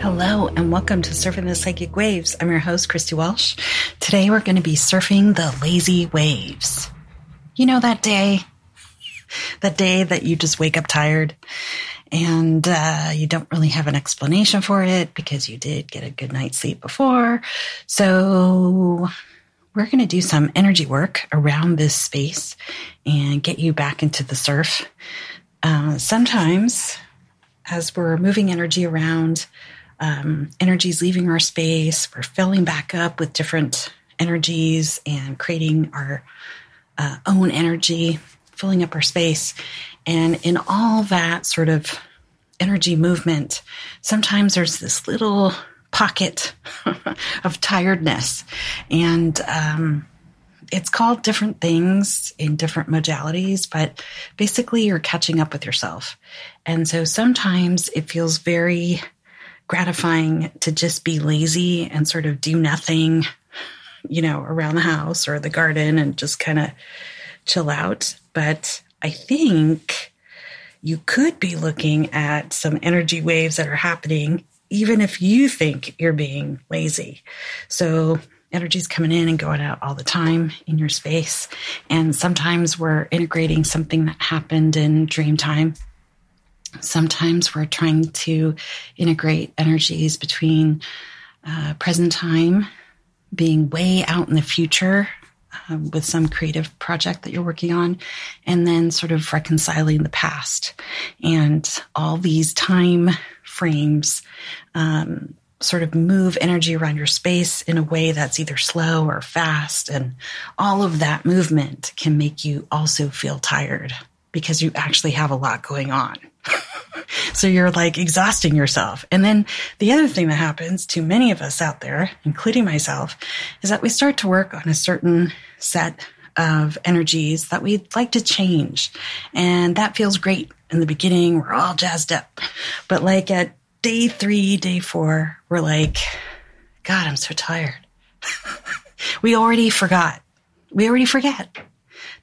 Hello, and welcome to Surfing the Psychic Waves. I'm your host, Christy Walsh. Today, we're going to be surfing the lazy waves. You know that day? That day that you just wake up tired and uh, you don't really have an explanation for it because you did get a good night's sleep before. So, we're going to do some energy work around this space and get you back into the surf. Uh, sometimes, as we're moving energy around, um, energies leaving our space. We're filling back up with different energies and creating our uh, own energy, filling up our space. And in all that sort of energy movement, sometimes there's this little pocket of tiredness. And um, it's called different things in different modalities, but basically you're catching up with yourself. And so sometimes it feels very gratifying to just be lazy and sort of do nothing, you know, around the house or the garden and just kind of chill out. But I think you could be looking at some energy waves that are happening, even if you think you're being lazy. So, energy's coming in and going out all the time in your space. And sometimes we're integrating something that happened in dream time Sometimes we're trying to integrate energies between uh, present time, being way out in the future uh, with some creative project that you're working on, and then sort of reconciling the past. And all these time frames um, sort of move energy around your space in a way that's either slow or fast. And all of that movement can make you also feel tired because you actually have a lot going on. so you're like exhausting yourself. And then the other thing that happens to many of us out there, including myself, is that we start to work on a certain set of energies that we'd like to change. And that feels great in the beginning. We're all jazzed up. But like at day three, day four, we're like, God, I'm so tired. we already forgot. We already forget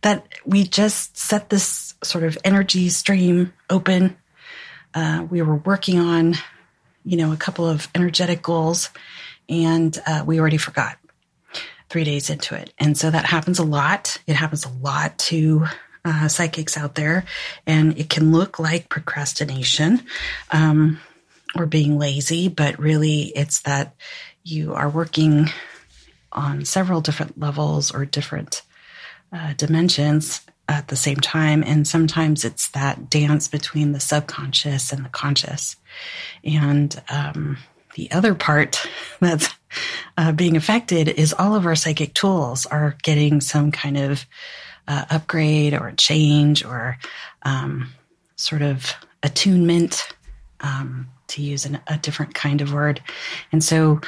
that we just set this sort of energy stream open uh, we were working on, you know, a couple of energetic goals, and uh, we already forgot three days into it. And so that happens a lot. It happens a lot to uh, psychics out there, and it can look like procrastination um, or being lazy, but really it's that you are working on several different levels or different uh, dimensions at the same time. And sometimes it's that dance between the subconscious and the conscious. And um, the other part that's uh, being affected is all of our psychic tools are getting some kind of uh, upgrade or change or um, sort of attunement, um, to use an, a different kind of word. And so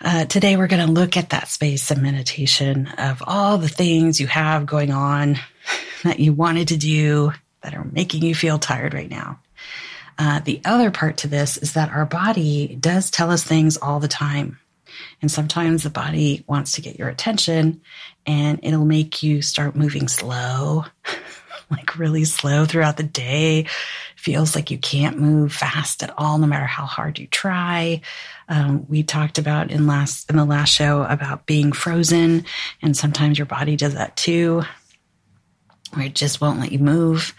uh, today, we're going to look at that space of meditation of all the things you have going on that you wanted to do that are making you feel tired right now. Uh, the other part to this is that our body does tell us things all the time. And sometimes the body wants to get your attention and it'll make you start moving slow, like really slow throughout the day. Feels like you can't move fast at all, no matter how hard you try. Um, we talked about in last in the last show about being frozen, and sometimes your body does that too, where it just won't let you move.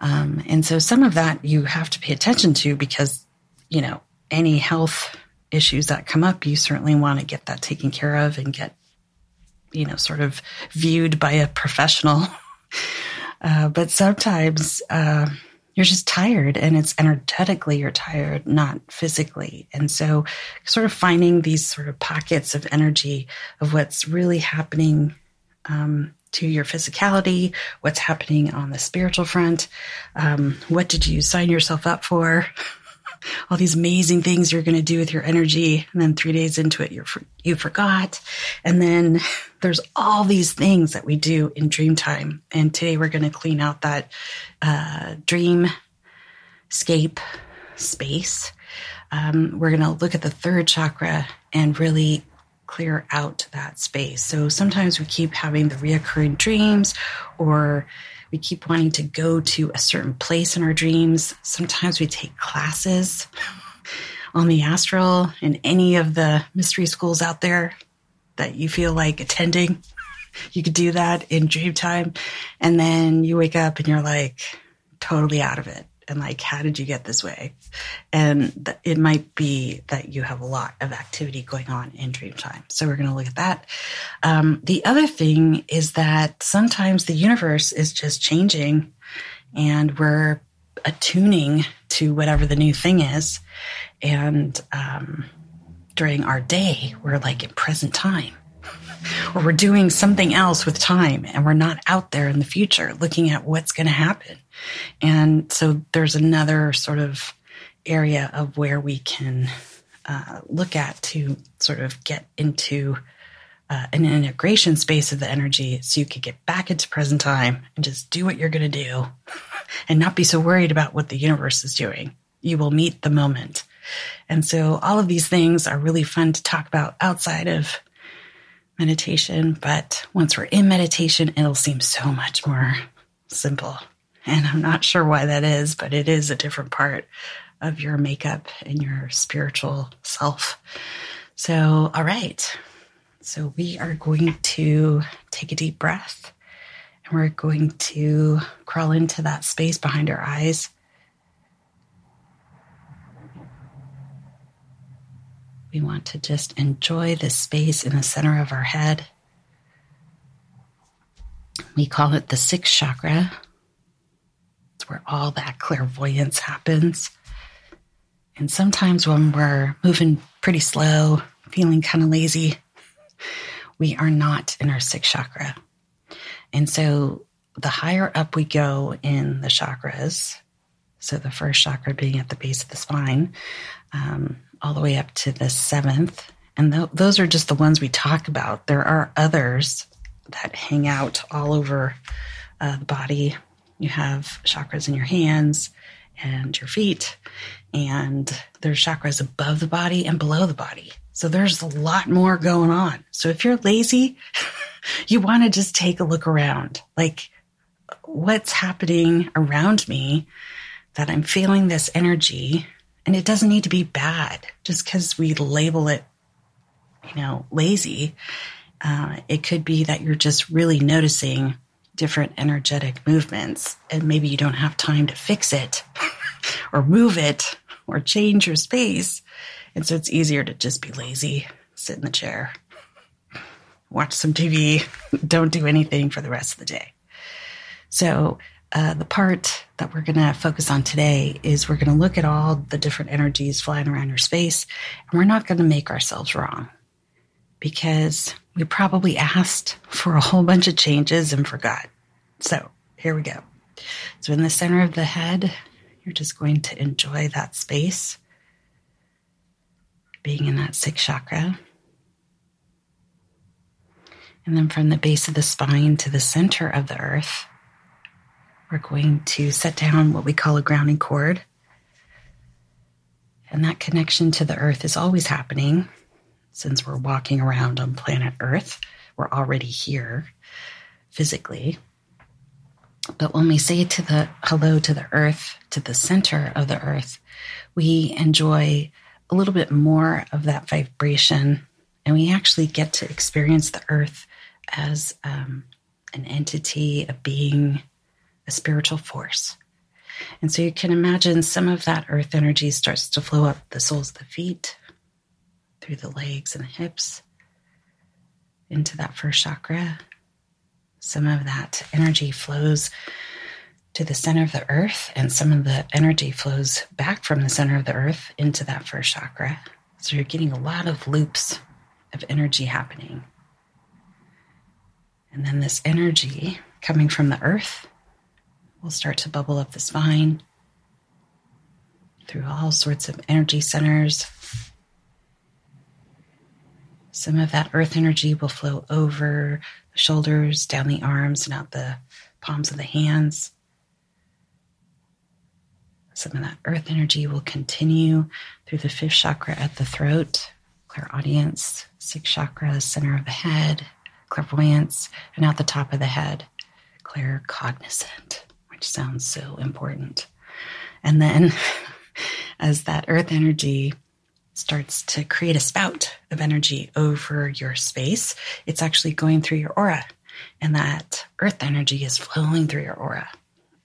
Um, and so some of that you have to pay attention to because you know any health issues that come up, you certainly want to get that taken care of and get you know sort of viewed by a professional. Uh, but sometimes uh, you're just tired and it's energetically you're tired, not physically. And so sort of finding these sort of pockets of energy of what's really happening um, to your physicality, what's happening on the spiritual front, um, what did you sign yourself up for? all these amazing things you're going to do with your energy. And then three days into it, you're, you forgot. And then there's all these things that we do in dream time. And today we're going to clean out that uh, dream scape space. Um, we're going to look at the third chakra and really clear out that space. So sometimes we keep having the reoccurring dreams or we keep wanting to go to a certain place in our dreams. Sometimes we take classes on the astral in any of the mystery schools out there that you feel like attending. You could do that in dream time. And then you wake up and you're like totally out of it and like, how did you get this way? And th- it might be that you have a lot of activity going on in dream time. So we're going to look at that. Um, the other thing is that sometimes the universe is just changing and we're attuning to whatever the new thing is. And um, during our day, we're like in present time or we're doing something else with time and we're not out there in the future looking at what's going to happen. And so there's another sort of area of where we can uh, look at to sort of get into uh, an integration space of the energy so you could get back into present time and just do what you're going to do and not be so worried about what the universe is doing. You will meet the moment. And so all of these things are really fun to talk about outside of meditation, but once we're in meditation, it'll seem so much more simple. And I'm not sure why that is, but it is a different part of your makeup and your spiritual self. So, all right. So, we are going to take a deep breath and we're going to crawl into that space behind our eyes We want to just enjoy the space in the center of our head. We call it the sixth chakra. Where all that clairvoyance happens. And sometimes when we're moving pretty slow, feeling kind of lazy, we are not in our sixth chakra. And so the higher up we go in the chakras, so the first chakra being at the base of the spine, um, all the way up to the seventh. And th- those are just the ones we talk about. There are others that hang out all over uh, the body. You have chakras in your hands and your feet, and there's chakras above the body and below the body. So there's a lot more going on. So if you're lazy, you want to just take a look around. Like, what's happening around me that I'm feeling this energy and it doesn't need to be bad just because we label it, you know, lazy. Uh, it could be that you're just really noticing different energetic movements and maybe you don't have time to fix it or move it or change your space. And so it's easier to just be lazy, sit in the chair, watch some TV, don't do anything for the rest of the day. So uh, the part that we're going to focus on today is we're going to look at all the different energies flying around your space, and we're not going to make ourselves wrong because we probably asked for a whole bunch of changes and forgot. So here we go. So, in the center of the head, you're just going to enjoy that space, being in that sixth chakra. And then from the base of the spine to the center of the earth, we're going to set down what we call a grounding cord. And that connection to the earth is always happening since we're walking around on planet Earth. We're already here physically. But when we say to the hello to the earth, to the center of the earth, we enjoy a little bit more of that vibration and we actually get to experience the earth as um, an entity, a being, a spiritual force. And so you can imagine some of that earth energy starts to flow up the soles of the feet, through the legs and the hips, into that first chakra. Some of that energy flows to the center of the earth, and some of the energy flows back from the center of the earth into that first chakra. So you're getting a lot of loops of energy happening. And then this energy coming from the earth will start to bubble up the spine, through all sorts of energy centers. Some of that earth energy will flow over shoulders, down the arms, and out the palms of the hands. Some of that earth energy will continue through the fifth chakra at the throat, clairaudience, sixth chakra, center of the head, clairvoyance, and out the top of the head, claircognizant, which sounds so important. And then as that earth energy starts to create a spout of energy over your space, it's actually going through your aura. And that earth energy is flowing through your aura.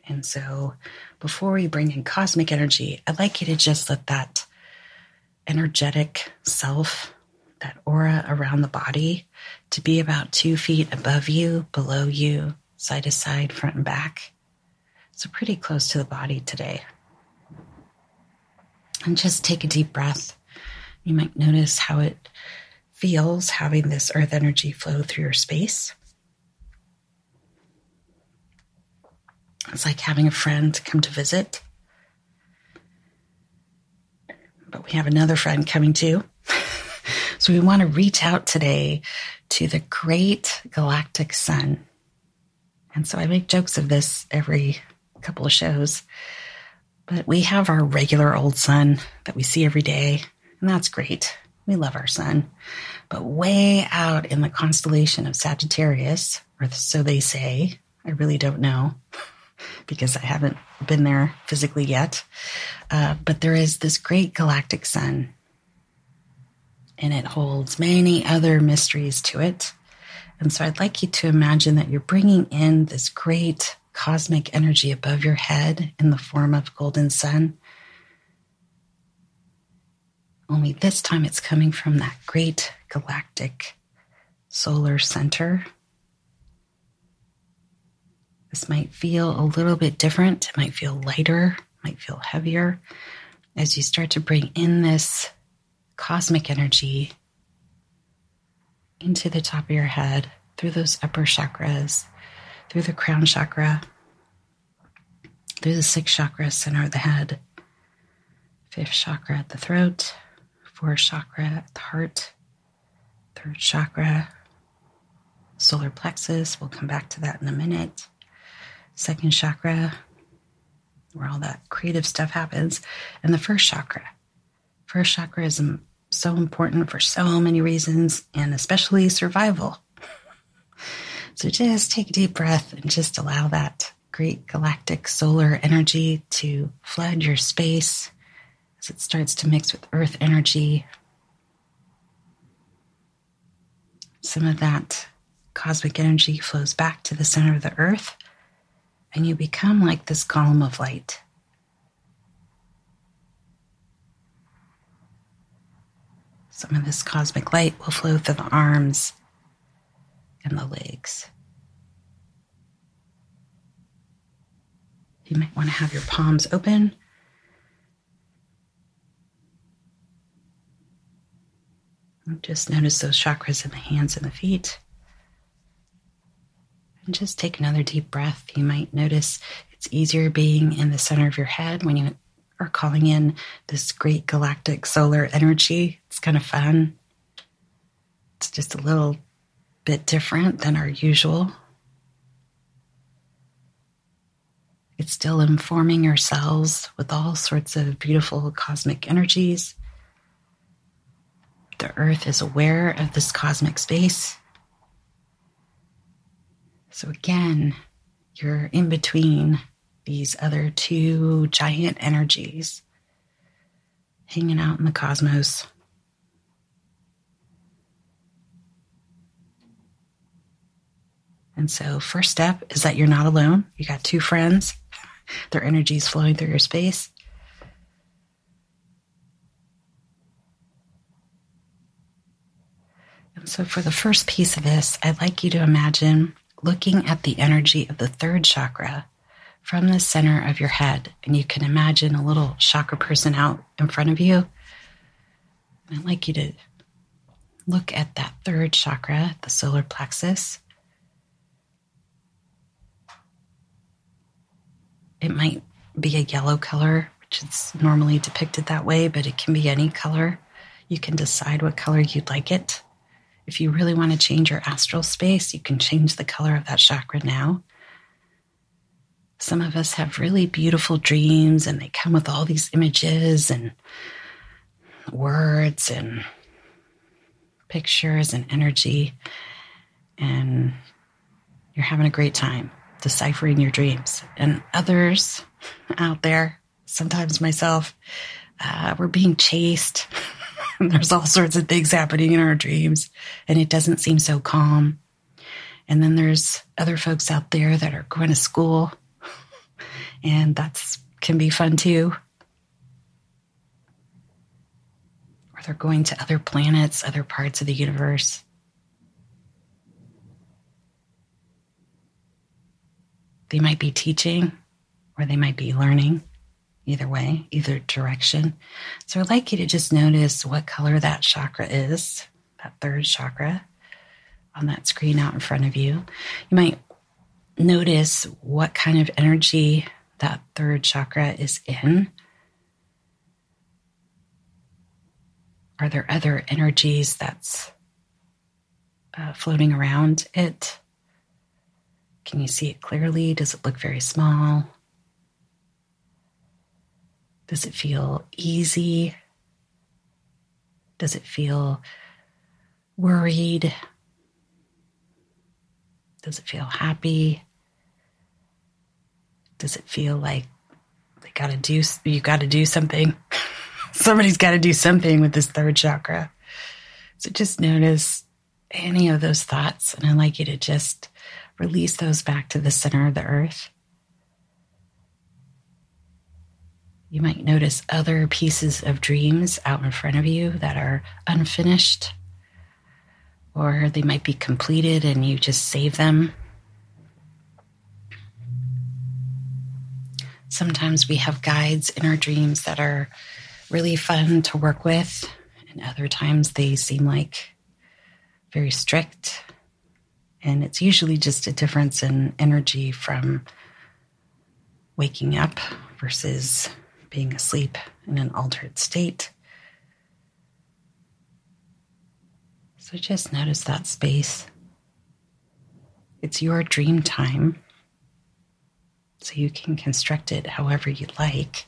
And so before we bring in cosmic energy, I'd like you to just let that energetic self, that aura around the body, to be about two feet above you, below you, side to side, front and back. So pretty close to the body today. And just take a deep breath. You might notice how it feels having this earth energy flow through your space. It's like having a friend come to visit. But we have another friend coming too. so we want to reach out today to the great galactic sun. And so I make jokes of this every couple of shows. But we have our regular old sun that we see every day, and that's great. We love our sun. But way out in the constellation of Sagittarius, or so they say, I really don't know because I haven't been there physically yet. Uh, but there is this great galactic sun, and it holds many other mysteries to it. And so I'd like you to imagine that you're bringing in this great cosmic energy above your head in the form of golden sun. Only this time it's coming from that great galactic solar center. This might feel a little bit different. It might feel lighter, might feel heavier as you start to bring in this cosmic energy into the top of your head through those upper chakras through the crown chakra, through the sixth chakra, center of the head, fifth chakra at the throat, fourth chakra the heart, third chakra, solar plexus. We'll come back to that in a minute. Second chakra, where all that creative stuff happens, and the first chakra. First chakra is so important for so many reasons, and especially survival. So just take a deep breath and just allow that great galactic solar energy to flood your space as it starts to mix with earth energy. Some of that cosmic energy flows back to the center of the earth, and you become like this column of light. Some of this cosmic light will flow through the arms and the legs. You might want to have your palms open. Just notice those chakras in the hands and the feet. And just take another deep breath. You might notice it's easier being in the center of your head when you are calling in this great galactic solar energy. It's kind of fun. It's just a little bit different than our usual. It's still informing your cells with all sorts of beautiful cosmic energies. The earth is aware of this cosmic space. So, again, you're in between these other two giant energies hanging out in the cosmos. And so, first step is that you're not alone. You got two friends, their energy is flowing through your space. So, for the first piece of this, I'd like you to imagine looking at the energy of the third chakra from the center of your head. And you can imagine a little chakra person out in front of you. I'd like you to look at that third chakra, the solar plexus, it might be a yellow color, which is normally depicted that way, but it can be any color. You can decide what color you'd like it. If you really want to change your astral space, you can change the color of that chakra now. Some of us have really beautiful dreams and they come with all these images and words and pictures and energy. And you're having a great time deciphering your dreams. And others out there, sometimes myself, uh, we're being chased. There's all sorts of things happening in our dreams, and it doesn't seem so calm. And then there's other folks out there that are going to school, and that's can be fun too. Or they're going to other planets, other parts of the universe. They might be teaching or they might be learning, either way, either direction. So I'd like you to just notice what color that chakra is, that third chakra on that screen out in front of you. You might notice what kind of energy that third chakra is in. Are there other energies that's uh, floating around it? Can you see it clearly? Does it look very small? Does it feel easy? Does it feel worried? Does it feel happy? Does it feel like they got to do you got to do something? Somebody's got to do something with this third chakra. So just notice any of those thoughts and I'd like you to just release those back to the center of the earth. You might notice other pieces of dreams out in front of you that are unfinished, or they might be completed and you just save them. Sometimes we have guides in our dreams that are really fun to work with, and other times they seem like very strict and it's usually just a difference in energy from waking up versus being asleep in an altered state. So just notice that space. It's your dream time. So you can construct it however you like.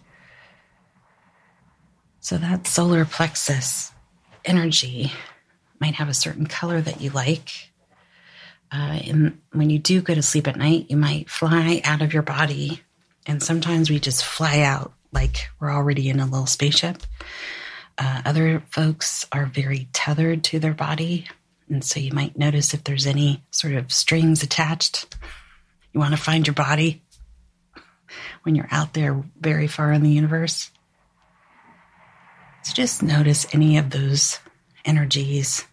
So that solar plexus energy might have a certain color that you like uh, and when you do go to sleep at night, you might fly out of your body. And sometimes we just fly out like we're already in a little spaceship. Uh, other folks are very tethered to their body. And so you might notice if there's any sort of strings attached. You want to find your body when you're out there very far in the universe. So just notice any of those energies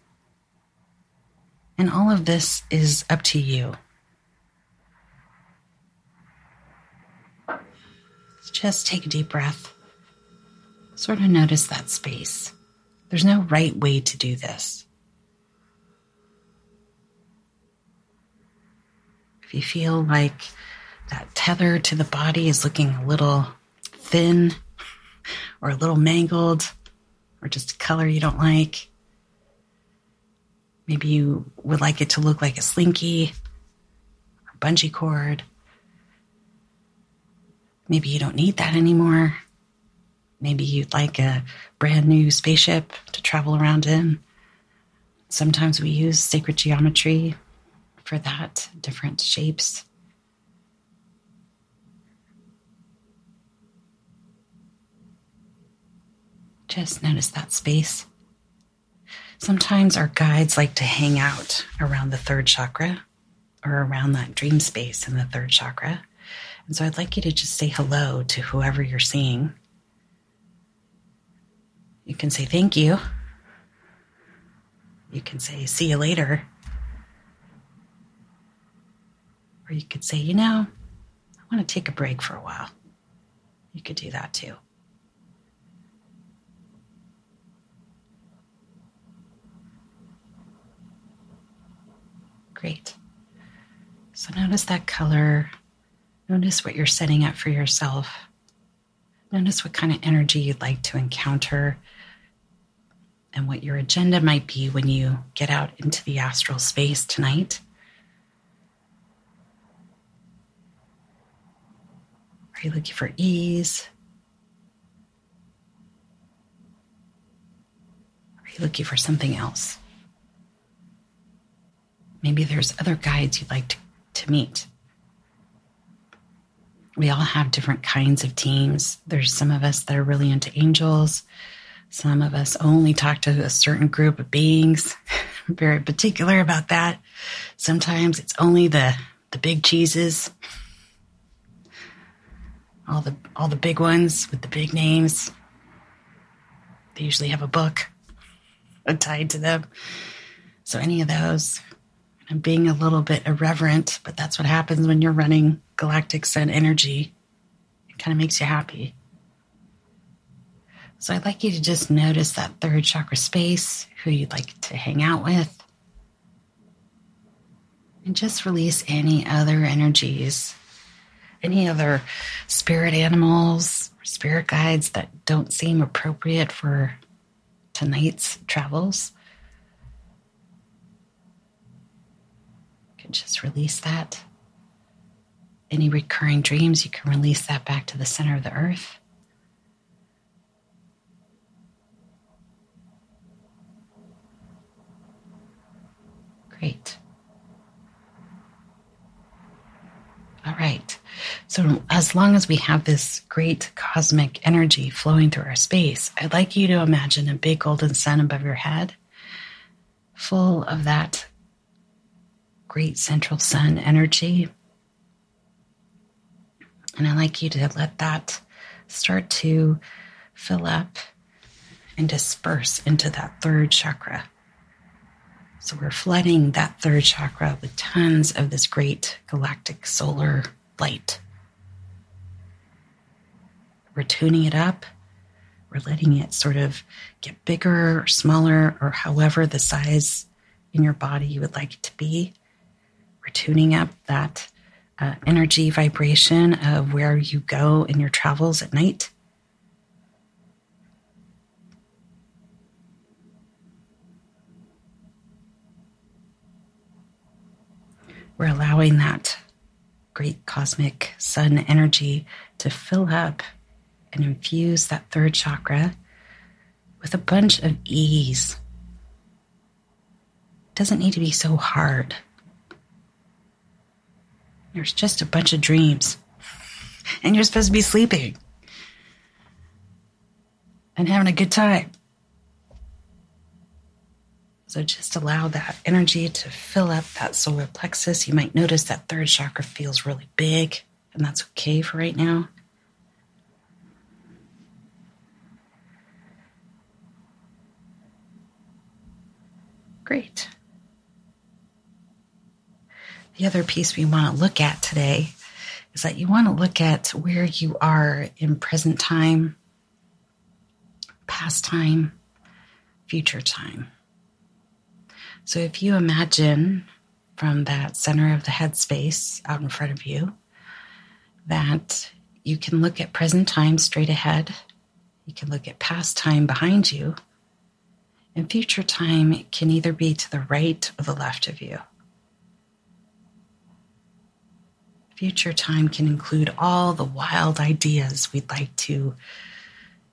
and all of this is up to you. Just take a deep breath. Sort of notice that space. There's no right way to do this. If you feel like that tether to the body is looking a little thin or a little mangled or just a color you don't like, Maybe you would like it to look like a slinky or bungee cord. Maybe you don't need that anymore. Maybe you'd like a brand new spaceship to travel around in. Sometimes we use sacred geometry for that, different shapes. Just notice that space. Sometimes our guides like to hang out around the third chakra or around that dream space in the third chakra. And so I'd like you to just say hello to whoever you're seeing. You can say thank you. You can say see you later. Or you could say, you know, I want to take a break for a while. You could do that too. Great. So notice that color. Notice what you're setting up for yourself. Notice what kind of energy you'd like to encounter and what your agenda might be when you get out into the astral space tonight. Are you looking for ease? Are you looking for something else? Maybe there's other guides you'd like to, to meet. We all have different kinds of teams. There's some of us that are really into angels. Some of us only talk to a certain group of beings. Very particular about that. Sometimes it's only the the big cheeses. All the all the big ones with the big names. They usually have a book tied to them. So any of those, I'm being a little bit irreverent, but that's what happens when you're running galactic sun energy. It kind of makes you happy. So I'd like you to just notice that third chakra space, who you'd like to hang out with, and just release any other energies, any other spirit animals, spirit guides that don't seem appropriate for tonight's travels. Can just release that. Any recurring dreams, you can release that back to the center of the earth. Great. All right. So, as long as we have this great cosmic energy flowing through our space, I'd like you to imagine a big golden sun above your head, full of that great central sun energy. And I'd like you to let that start to fill up and disperse into that third chakra. So we're flooding that third chakra with tons of this great galactic solar light. We're tuning it up. We're letting it sort of get bigger or smaller or however the size in your body you would like it to be. Tuning up that uh, energy vibration of where you go in your travels at night. We're allowing that great cosmic sun energy to fill up and infuse that third chakra with a bunch of ease. It doesn't need to be so hard. There's just a bunch of dreams. And you're supposed to be sleeping and having a good time. So just allow that energy to fill up that solar plexus. You might notice that third chakra feels really big, and that's okay for right now. Great. The other piece we want to look at today is that you want to look at where you are in present time, past time, future time. So if you imagine from that center of the headspace out in front of you that you can look at present time straight ahead, you can look at past time behind you, and future time can either be to the right or the left of you. Future time can include all the wild ideas we'd like to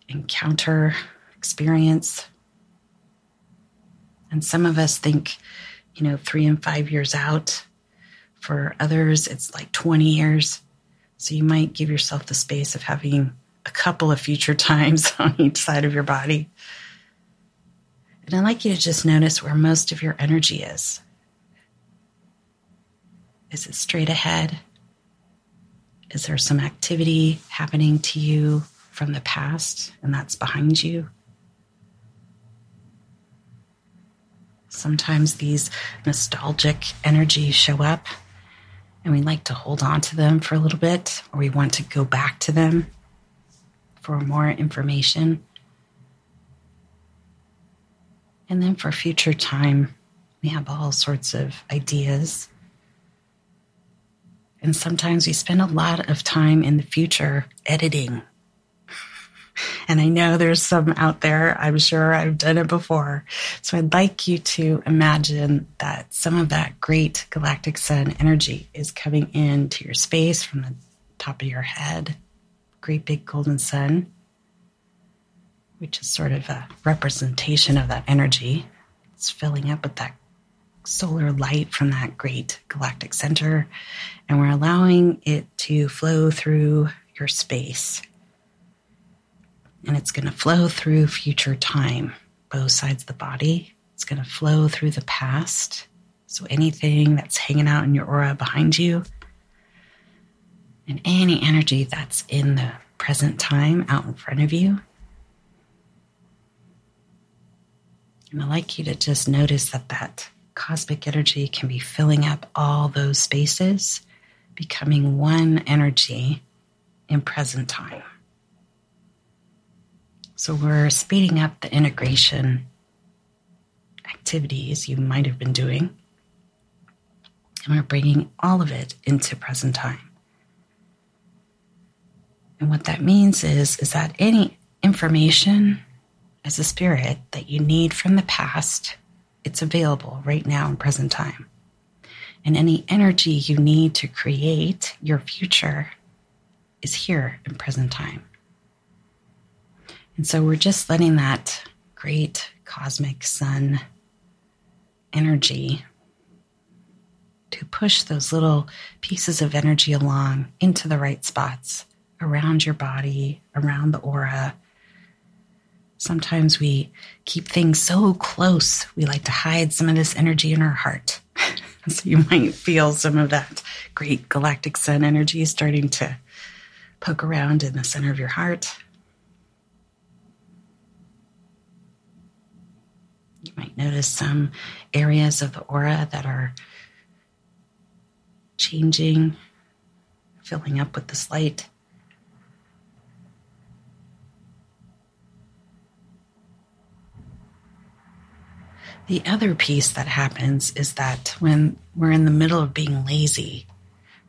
encounter, experience. And some of us think, you know, three and five years out. For others, it's like 20 years. So you might give yourself the space of having a couple of future times on each side of your body. And I'd like you to just notice where most of your energy is. Is it straight ahead? Is there some activity happening to you from the past and that's behind you? Sometimes these nostalgic energies show up and we like to hold on to them for a little bit or we want to go back to them for more information. And then for future time, we have all sorts of ideas. And sometimes we spend a lot of time in the future editing And I know there's some out there. I'm sure I've done it before. So I'd like you to imagine that some of that great galactic sun energy is coming into your space from the top of your head. Great big golden sun, which is sort of a representation of that energy. It's filling up with that solar light from that great galactic center. And we're allowing it to flow through your space and it's going to flow through future time, both sides of the body. It's going to flow through the past. So anything that's hanging out in your aura behind you, and any energy that's in the present time out in front of you. And I'd like you to just notice that that cosmic energy can be filling up all those spaces, becoming one energy in present time. So we're speeding up the integration activities you might have been doing, and we're bringing all of it into present time. And what that means is, is that any information as a spirit that you need from the past, it's available right now in present time. And any energy you need to create your future is here in present time. And so we're just letting that great cosmic sun energy to push those little pieces of energy along into the right spots around your body, around the aura. Sometimes we keep things so close, we like to hide some of this energy in our heart. so you might feel some of that great galactic sun energy starting to poke around in the center of your heart. You might notice some areas of the aura that are changing, filling up with this light. The other piece that happens is that when we're in the middle of being lazy,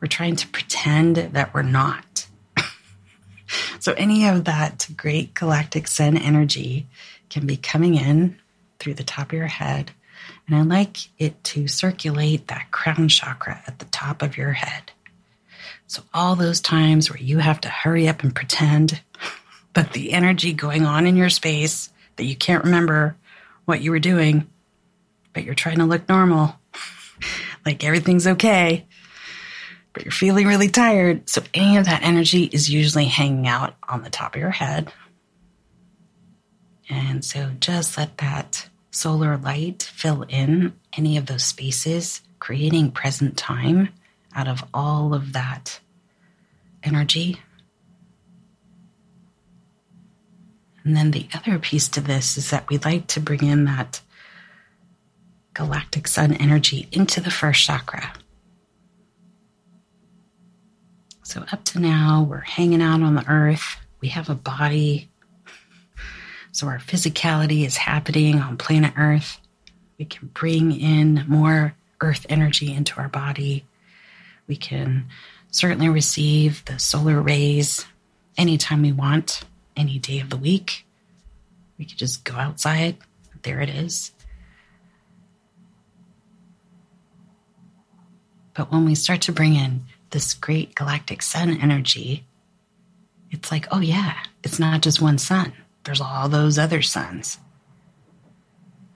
we're trying to pretend that we're not. so, any of that great galactic sun energy can be coming in through the top of your head. And I like it to circulate that crown chakra at the top of your head. So, all those times where you have to hurry up and pretend that the energy going on in your space, that you can't remember what you were doing, but you're trying to look normal, like everything's okay, but you're feeling really tired. So, any of that energy is usually hanging out on the top of your head. And so, just let that solar light fill in any of those spaces, creating present time out of all of that energy. And then the other piece to this is that we like to bring in that galactic sun energy into the first chakra. So, up to now, we're hanging out on the earth. We have a body, so our physicality is happening on planet Earth. We can bring in more Earth energy into our body. We can certainly receive the solar rays anytime we want, any day of the week. We could just go outside. There it is. But when we start to bring in this great galactic sun energy, it's like, oh, yeah, it's not just one sun there's all those other suns.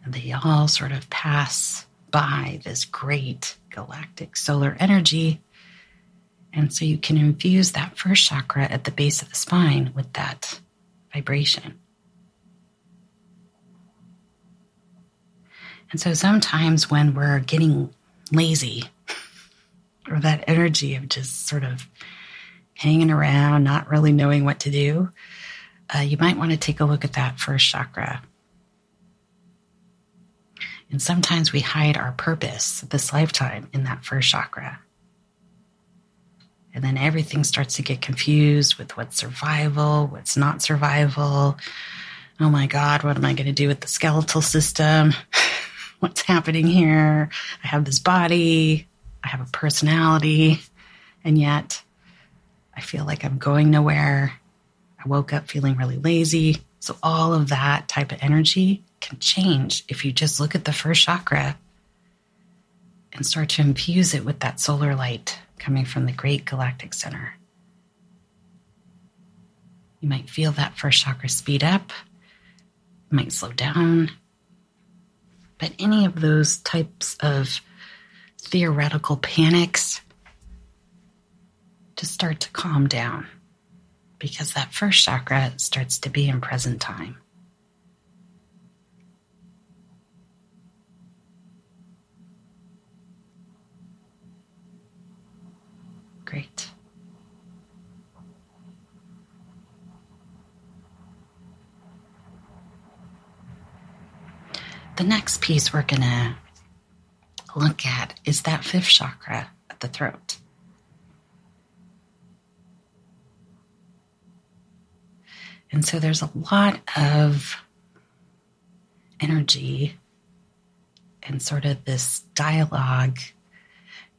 And they all sort of pass by this great galactic solar energy. And so you can infuse that first chakra at the base of the spine with that vibration. And so sometimes when we're getting lazy, or that energy of just sort of hanging around, not really knowing what to do, uh, you might want to take a look at that first chakra. And sometimes we hide our purpose this lifetime in that first chakra. And then everything starts to get confused with what's survival, what's not survival. Oh my God, what am I going to do with the skeletal system? what's happening here? I have this body, I have a personality, and yet I feel like I'm going nowhere. I woke up feeling really lazy. So, all of that type of energy can change if you just look at the first chakra and start to infuse it with that solar light coming from the great galactic center. You might feel that first chakra speed up, might slow down. But any of those types of theoretical panics to start to calm down because that first chakra starts to be in present time. Great. The next piece we're going to look at is that fifth chakra at the throat. And so there's a lot of energy and sort of this dialogue.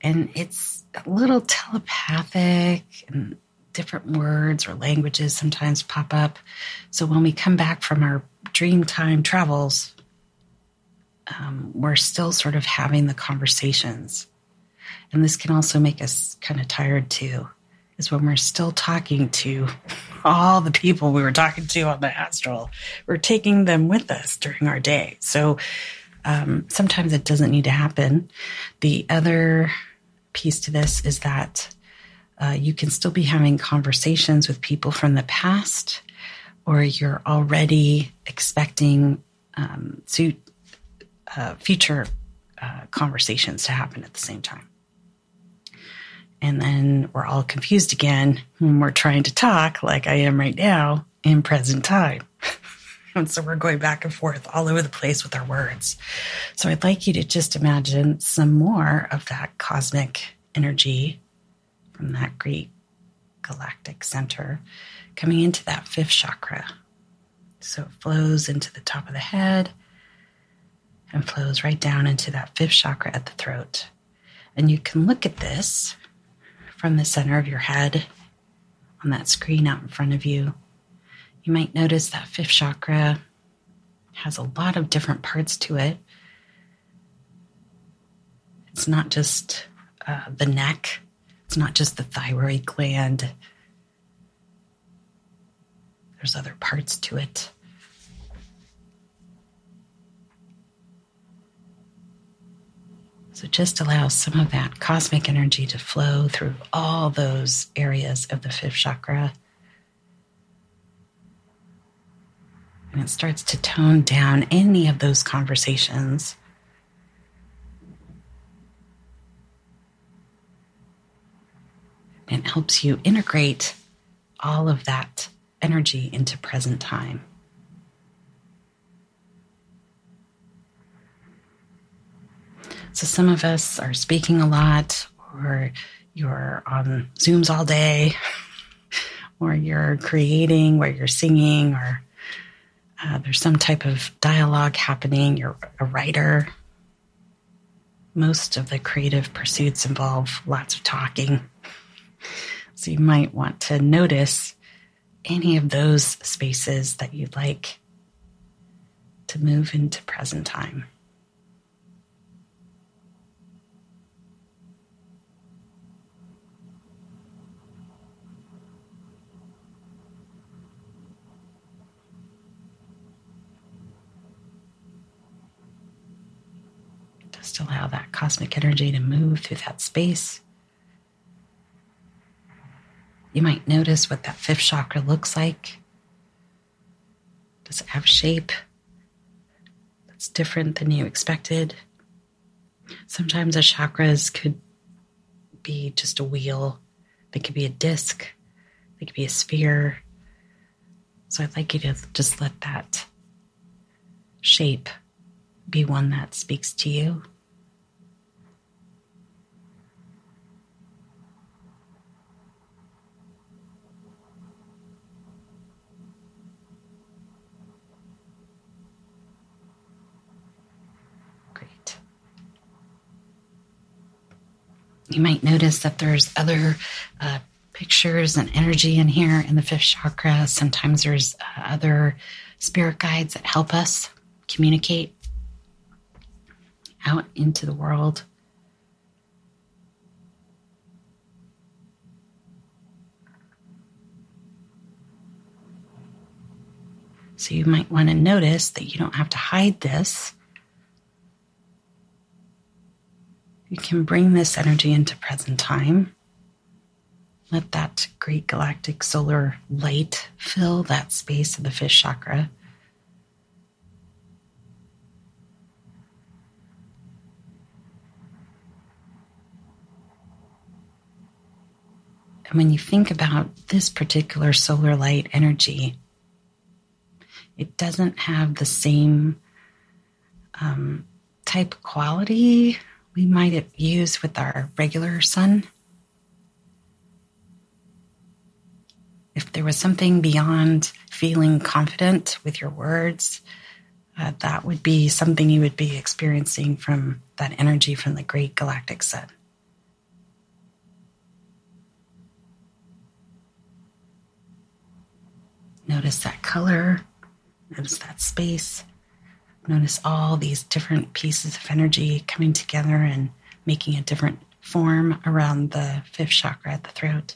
And it's a little telepathic, and different words or languages sometimes pop up. So when we come back from our dream time travels, um, we're still sort of having the conversations. And this can also make us kind of tired too, is when we're still talking to all the people we were talking to on the astral. We're taking them with us during our day. So um, sometimes it doesn't need to happen. The other piece to this is that uh, you can still be having conversations with people from the past, or you're already expecting um, to uh, future uh, conversations to happen at the same time. And then we're all confused again when we're trying to talk, like I am right now, in present time. and so we're going back and forth all over the place with our words. So I'd like you to just imagine some more of that cosmic energy from that great galactic center coming into that fifth chakra. So it flows into the top of the head and flows right down into that fifth chakra at the throat. And you can look at this from the center of your head on that screen out in front of you. You might notice that fifth chakra has a lot of different parts to it. It's not just uh, the neck, it's not just the thyroid gland. There's other parts to it. So just allow some of that cosmic energy to flow through all those areas of the fifth chakra. And it starts to tone down any of those conversations. And helps you integrate all of that energy into present time. So some of us are speaking a lot, or you're on Zooms all day, or you're creating, or you're singing, or uh, there's some type of dialogue happening. You're a writer. Most of the creative pursuits involve lots of talking. So you might want to notice any of those spaces that you'd like to move into present time. Allow that cosmic energy to move through that space. You might notice what that fifth chakra looks like. Does it have shape that's different than you expected? Sometimes the chakras could be just a wheel, they could be a disc, they could be a sphere. So I'd like you to just let that shape be one that speaks to you. You might notice that there's other uh, pictures and energy in here in the fifth chakra. Sometimes there's uh, other spirit guides that help us communicate out into the world. So you might want to notice that you don't have to hide this. You can bring this energy into present time. Let that great galactic solar light fill that space of the fifth chakra. And when you think about this particular solar light energy, it doesn't have the same um, type quality we might use with our regular sun. If there was something beyond feeling confident with your words, uh, that would be something you would be experiencing from that energy from the great galactic sun. Notice that color, notice that space, notice all these different pieces of energy coming together and making a different form around the fifth chakra at the throat.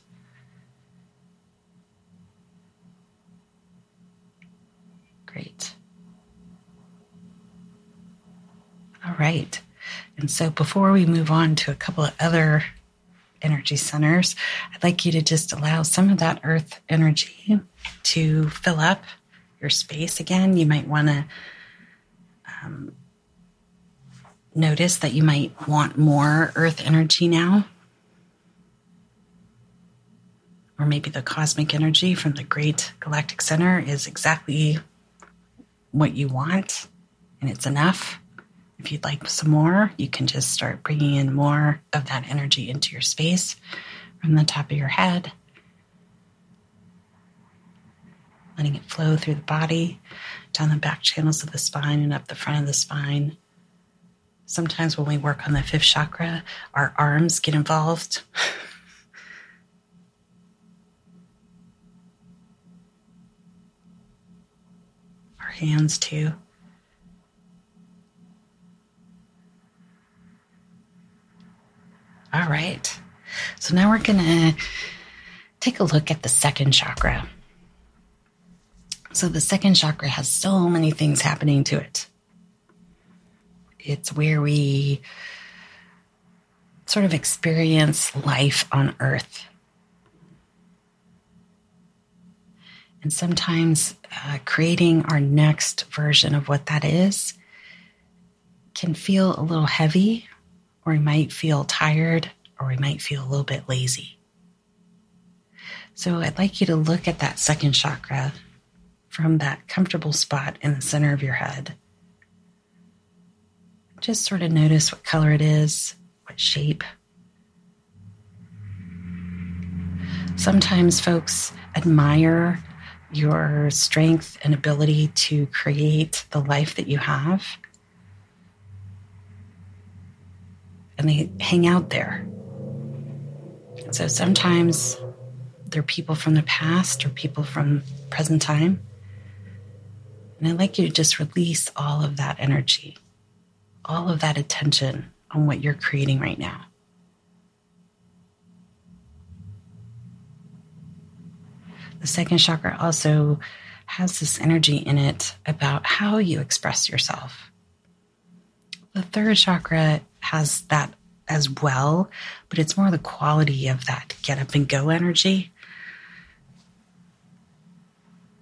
Great. All right. And so before we move on to a couple of other energy centers, I'd like you to just allow some of that earth energy to fill up your space again. You might want to um, notice that you might want more earth energy now. Or maybe the cosmic energy from the great galactic center is exactly what you want and it's enough. If you'd like some more, you can just start bringing in more of that energy into your space from the top of your head, letting it flow through the body, down the back channels of the spine, and up the front of the spine. Sometimes when we work on the fifth chakra, our arms get involved. our hands, too. All right. So now we're going to take a look at the second chakra. So the second chakra has so many things happening to it. It's where we sort of experience life on earth. And sometimes uh, creating our next version of what that is can feel a little heavy or we might feel tired, or we might feel a little bit lazy. So I'd like you to look at that second chakra from that comfortable spot in the center of your head. Just sort of notice what color it is, what shape. Sometimes folks admire your strength and ability to create the life that you have. and they hang out there. So sometimes they're people from the past or people from present time. And I'd like you to just release all of that energy, all of that attention on what you're creating right now. The second chakra also has this energy in it about how you express yourself. The third chakra has that as well, but it's more the quality of that get up and go energy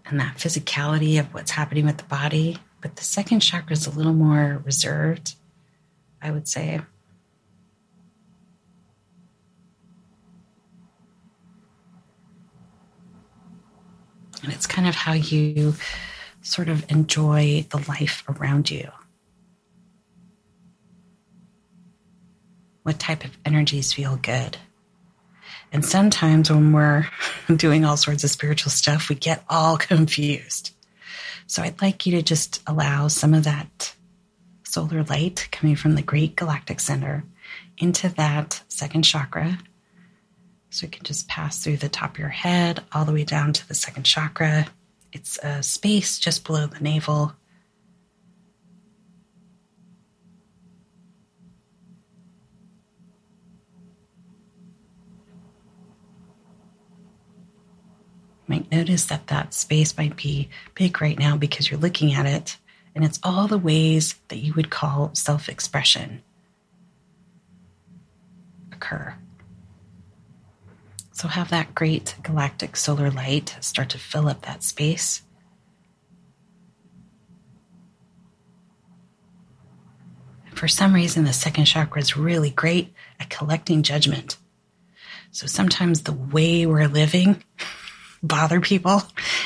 and that physicality of what's happening with the body. But the second chakra is a little more reserved, I would say. And it's kind of how you sort of enjoy the life around you. what type of energies feel good. And sometimes when we're doing all sorts of spiritual stuff, we get all confused. So I'd like you to just allow some of that solar light coming from the great galactic center into that second chakra So it can just pass through the top of your head all the way down to the second chakra. It's a space just below the navel. Might notice that that space might be big right now because you're looking at it, and it's all the ways that you would call self expression occur. So have that great galactic solar light start to fill up that space. For some reason, the second chakra is really great at collecting judgment. So sometimes the way we're living bother people,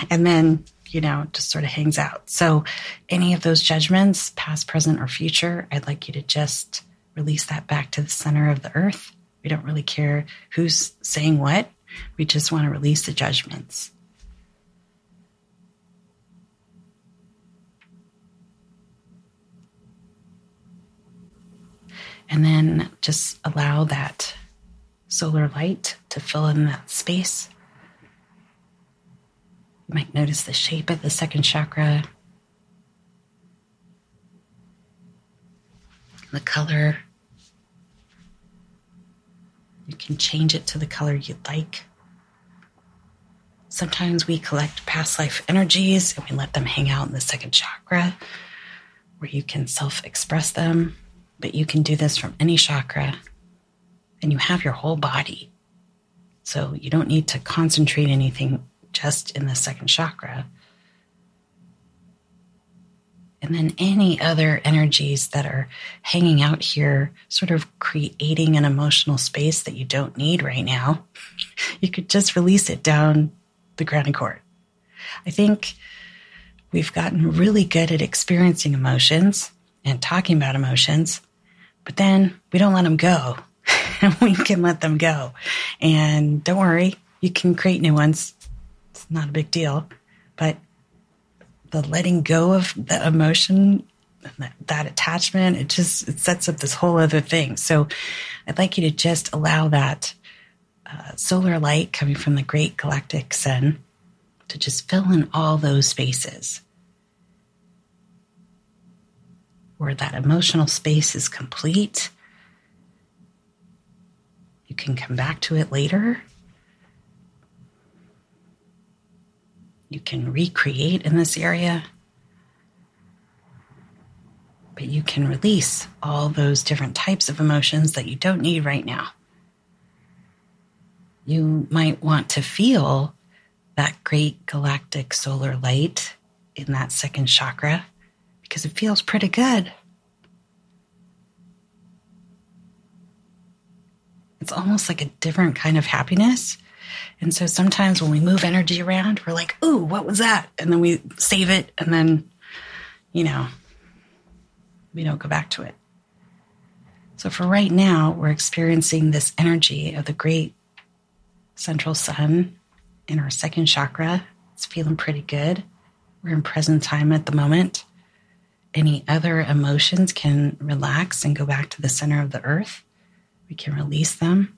and then you know just sort of hangs out. So any of those judgments, past, present, or future, I'd like you to just release that back to the center of the earth we don't really care who's saying what. We just want to release the judgments. And then just allow that solar light to fill in that space. Might notice the shape of the second chakra, the color you can change it to the color you'd like. Sometimes we collect past life energies and we let them hang out in the second chakra where you can self express them. But you can do this from any chakra and you have your whole body. So you don't need to concentrate anything just in the second chakra and then any other energies that are hanging out here, sort of creating an emotional space that you don't need right now, you could just release it down the grounding cord. I think we've gotten really good at experiencing emotions and talking about emotions, but then we don't let them go. we can let them go. And don't worry, you can create new ones. It's not a big deal. But the letting go of the emotion that, attachment it just it sets up this whole other thing so i'd like you to just allow that uh, solar light coming from the great galactic sun to just fill in all those spaces where that emotional space is complete you can come back to it later you can recreate in this area. But you can release all those different types of emotions that you don't need right now. You might want to feel that great galactic solar light in that second chakra because it feels pretty good. It's almost like a different kind of happiness and so sometimes when we move energy around, we're like, ooh, what was that? And then we save it and then, you know, we don't go back to it. So for right now, we're experiencing this energy of the great central sun in our second chakra. It's feeling pretty good. We're in present time at the moment. Any other emotions can relax and go back to the center of the earth. We can release them.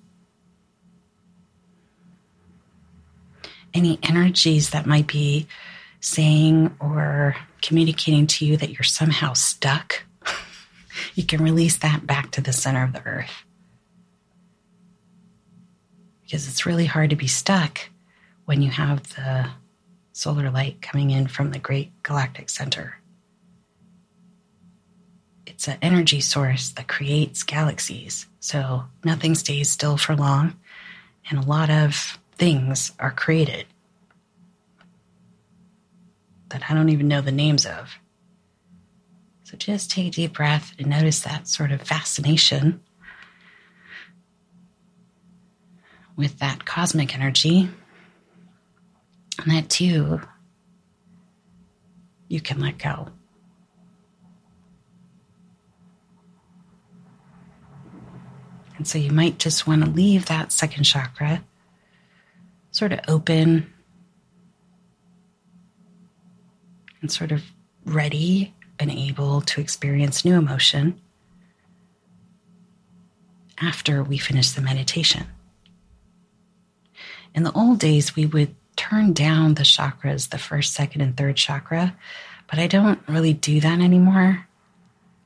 Any energies that might be saying or communicating to you that you're somehow stuck, you can release that back to the center of the earth. Because it's really hard to be stuck when you have the solar light coming in from the great galactic center. It's an energy source that creates galaxies, so nothing stays still for long, and a lot of things are created that I don't even know the names of. So just take a deep breath and notice that sort of fascination with that cosmic energy. And that too, you can let go. And so you might just want to leave that second chakra sort of open and sort of ready and able to experience new emotion after we finish the meditation. In the old days, we would turn down the chakras, the first, second, and third chakra, but I don't really do that anymore.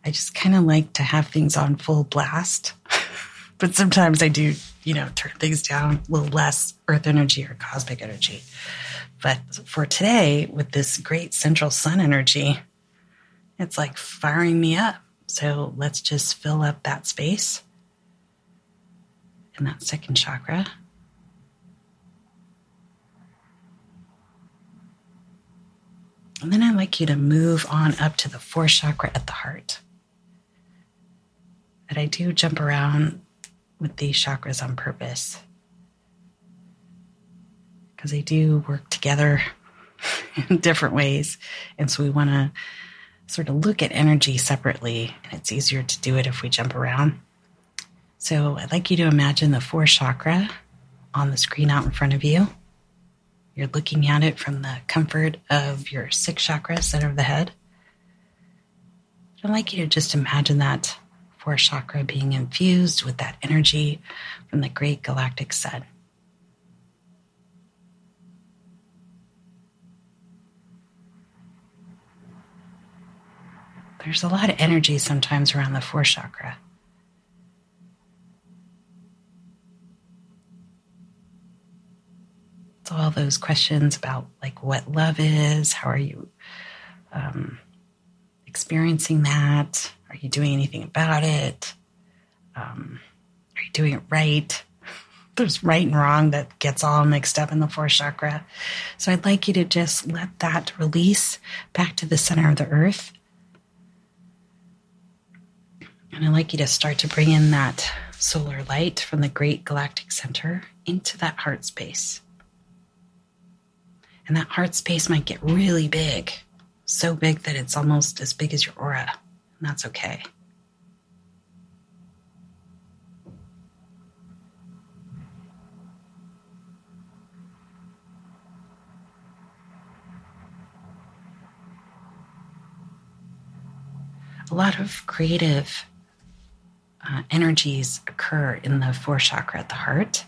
I just kind of like to have things on full blast. but sometimes I do, you know, turn things down a little less earth energy or cosmic energy. But for today, with this great central sun energy, it's like firing me up. So let's just fill up that space in that second chakra. And then I'd like you to move on up to the fourth chakra at the heart. And I do jump around with these chakras on purpose because they do work together in different ways. And so we want to sort of look at energy separately, and it's easier to do it if we jump around. So I'd like you to imagine the fourth chakra on the screen out in front of you. You're looking at it from the comfort of your sixth chakra, center of the head. I'd like you to just imagine that chakra being infused with that energy from the great galactic sun. There's a lot of energy sometimes around the fourth chakra. So all those questions about like what love is, how are you um, experiencing that? Are you doing anything about it? Um, are you doing it right? There's right and wrong that gets all mixed up in the fourth chakra. So I'd like you to just let that release back to the center of the earth. And I'd like you to start to bring in that solar light from the great galactic center into that heart space. And that heart space might get really big, so big that it's almost as big as your aura. And that's okay. A lot of creative uh, energies occur in the fourth chakra at the heart.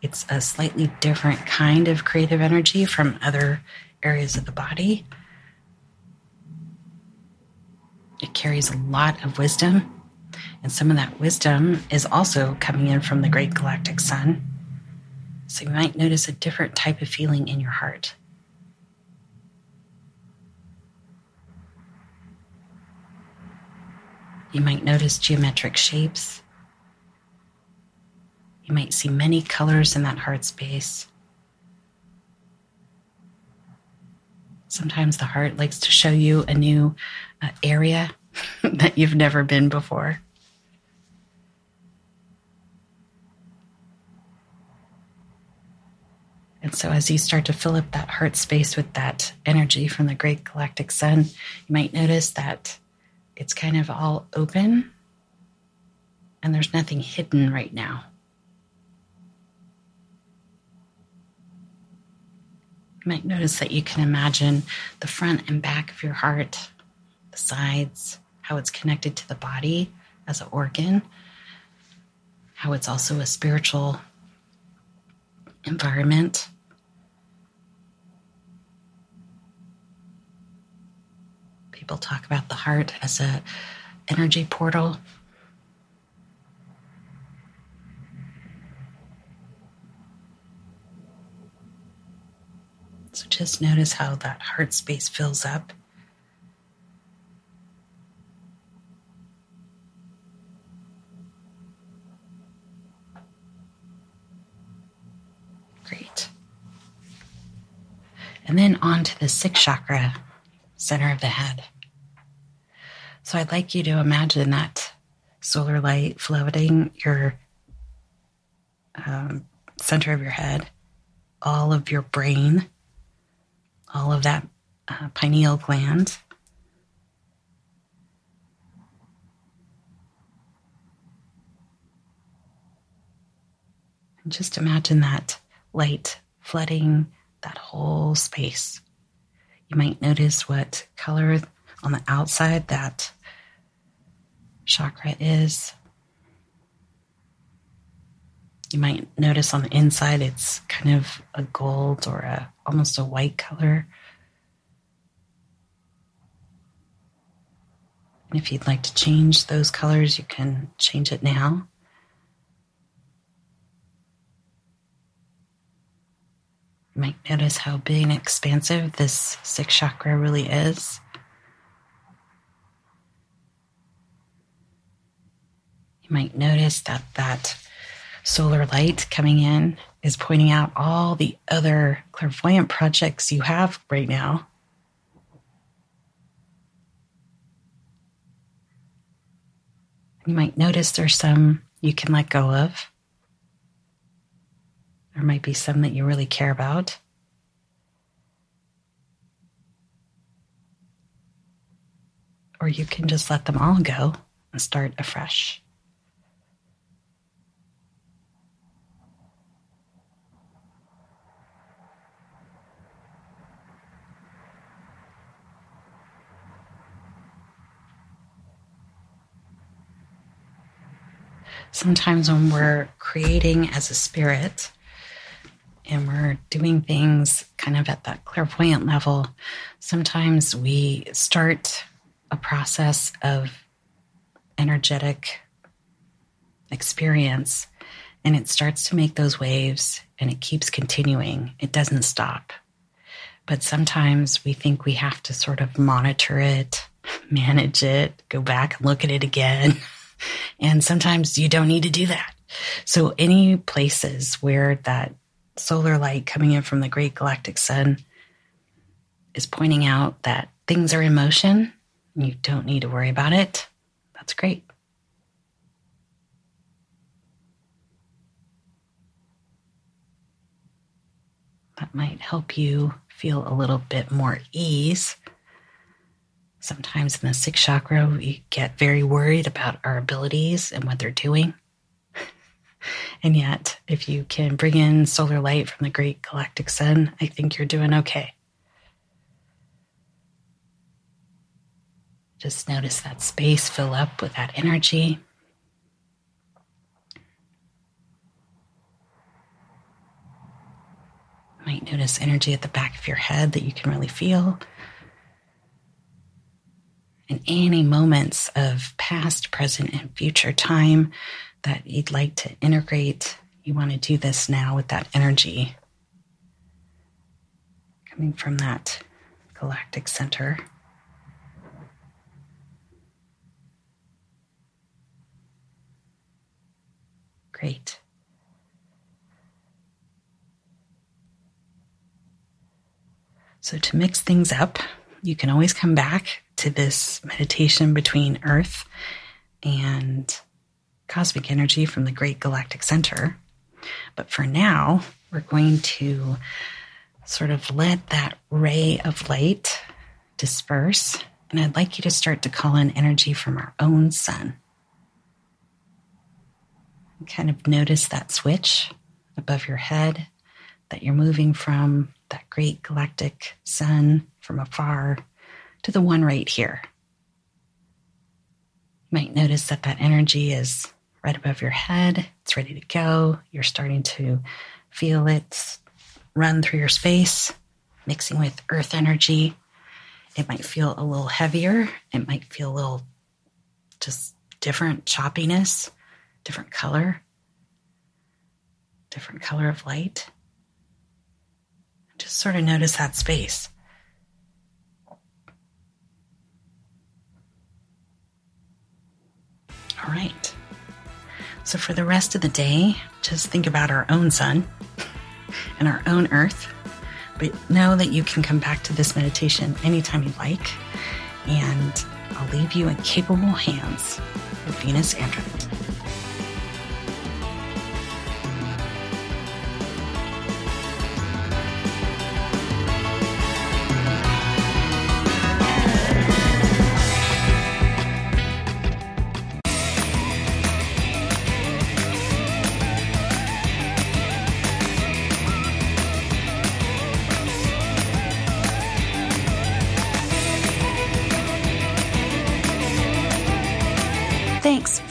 It's a slightly different kind of creative energy from other areas of the body. It carries a lot of wisdom, and some of that wisdom is also coming in from the great galactic sun. So you might notice a different type of feeling in your heart. You might notice geometric shapes you might see many colors in that heart space. Sometimes the heart likes to show you a new Uh, area that you've never been before. And so, as you start to fill up that heart space with that energy from the great galactic sun, you might notice that it's kind of all open and there's nothing hidden right now. You might notice that you can imagine the front and back of your heart, the sides, how it's connected to the body as an organ, how it's also a spiritual environment. People talk about the heart as a energy portal So just notice how that heart space fills up. Great. And then on to the sixth chakra, center of the head. So I'd like you to imagine that solar light floating your um, center of your head, all of your brain, all of that uh, pineal gland. And just imagine that light flooding that whole space. You might notice what color on the outside that chakra is. You might notice on the inside it's kind of a gold or a almost a white color. And if you'd like to change those colors, you can change it now. Might notice how big and expansive this sixth chakra really is. You might notice that that solar light coming in is pointing out all the other clairvoyant projects you have right now. You might notice there's some you can let go of. There might be some that you really care about. Or you can just let them all go and start afresh. Sometimes when we're creating as a spirit, and we're doing things kind of at that clairvoyant level, sometimes we start a process of energetic experience and it starts to make those waves and it keeps continuing. It doesn't stop. But sometimes we think we have to sort of monitor it, manage it, go back and look at it again. And sometimes you don't need to do that. So, any places where that solar light coming in from the great galactic sun is pointing out that things are in motion. You don't need to worry about it. That's great. That might help you feel a little bit more ease. Sometimes in the sixth chakra, we get very worried about our abilities and what they're doing. And yet, if you can bring in solar light from the great galactic sun, I think you're doing okay. Just notice that space fill up with that energy. Might notice energy at the back of your head that you can really feel. And any moments of past, present, and future time that you'd like to integrate, you want to do this now with that energy coming from that galactic center. Great. So, to mix things up, you can always come back to this meditation between Earth and cosmic energy from the great galactic center. But for now, we're going to sort of let that ray of light disperse. And I'd like you to start to call in energy from our own sun. Kind of notice that switch above your head that you're moving from that great galactic sun from afar to the one right here. You might notice that that energy is right above your head. It's ready to go. You're starting to feel it run through your space, mixing with earth energy. It might feel a little heavier. It might feel a little just different choppiness, different color, different color of light. Just sort of notice that space. All right. So for the rest of the day, just think about our own sun and our own earth. But know that you can come back to this meditation anytime you like. And I'll leave you in capable hands with Venus Andromeda.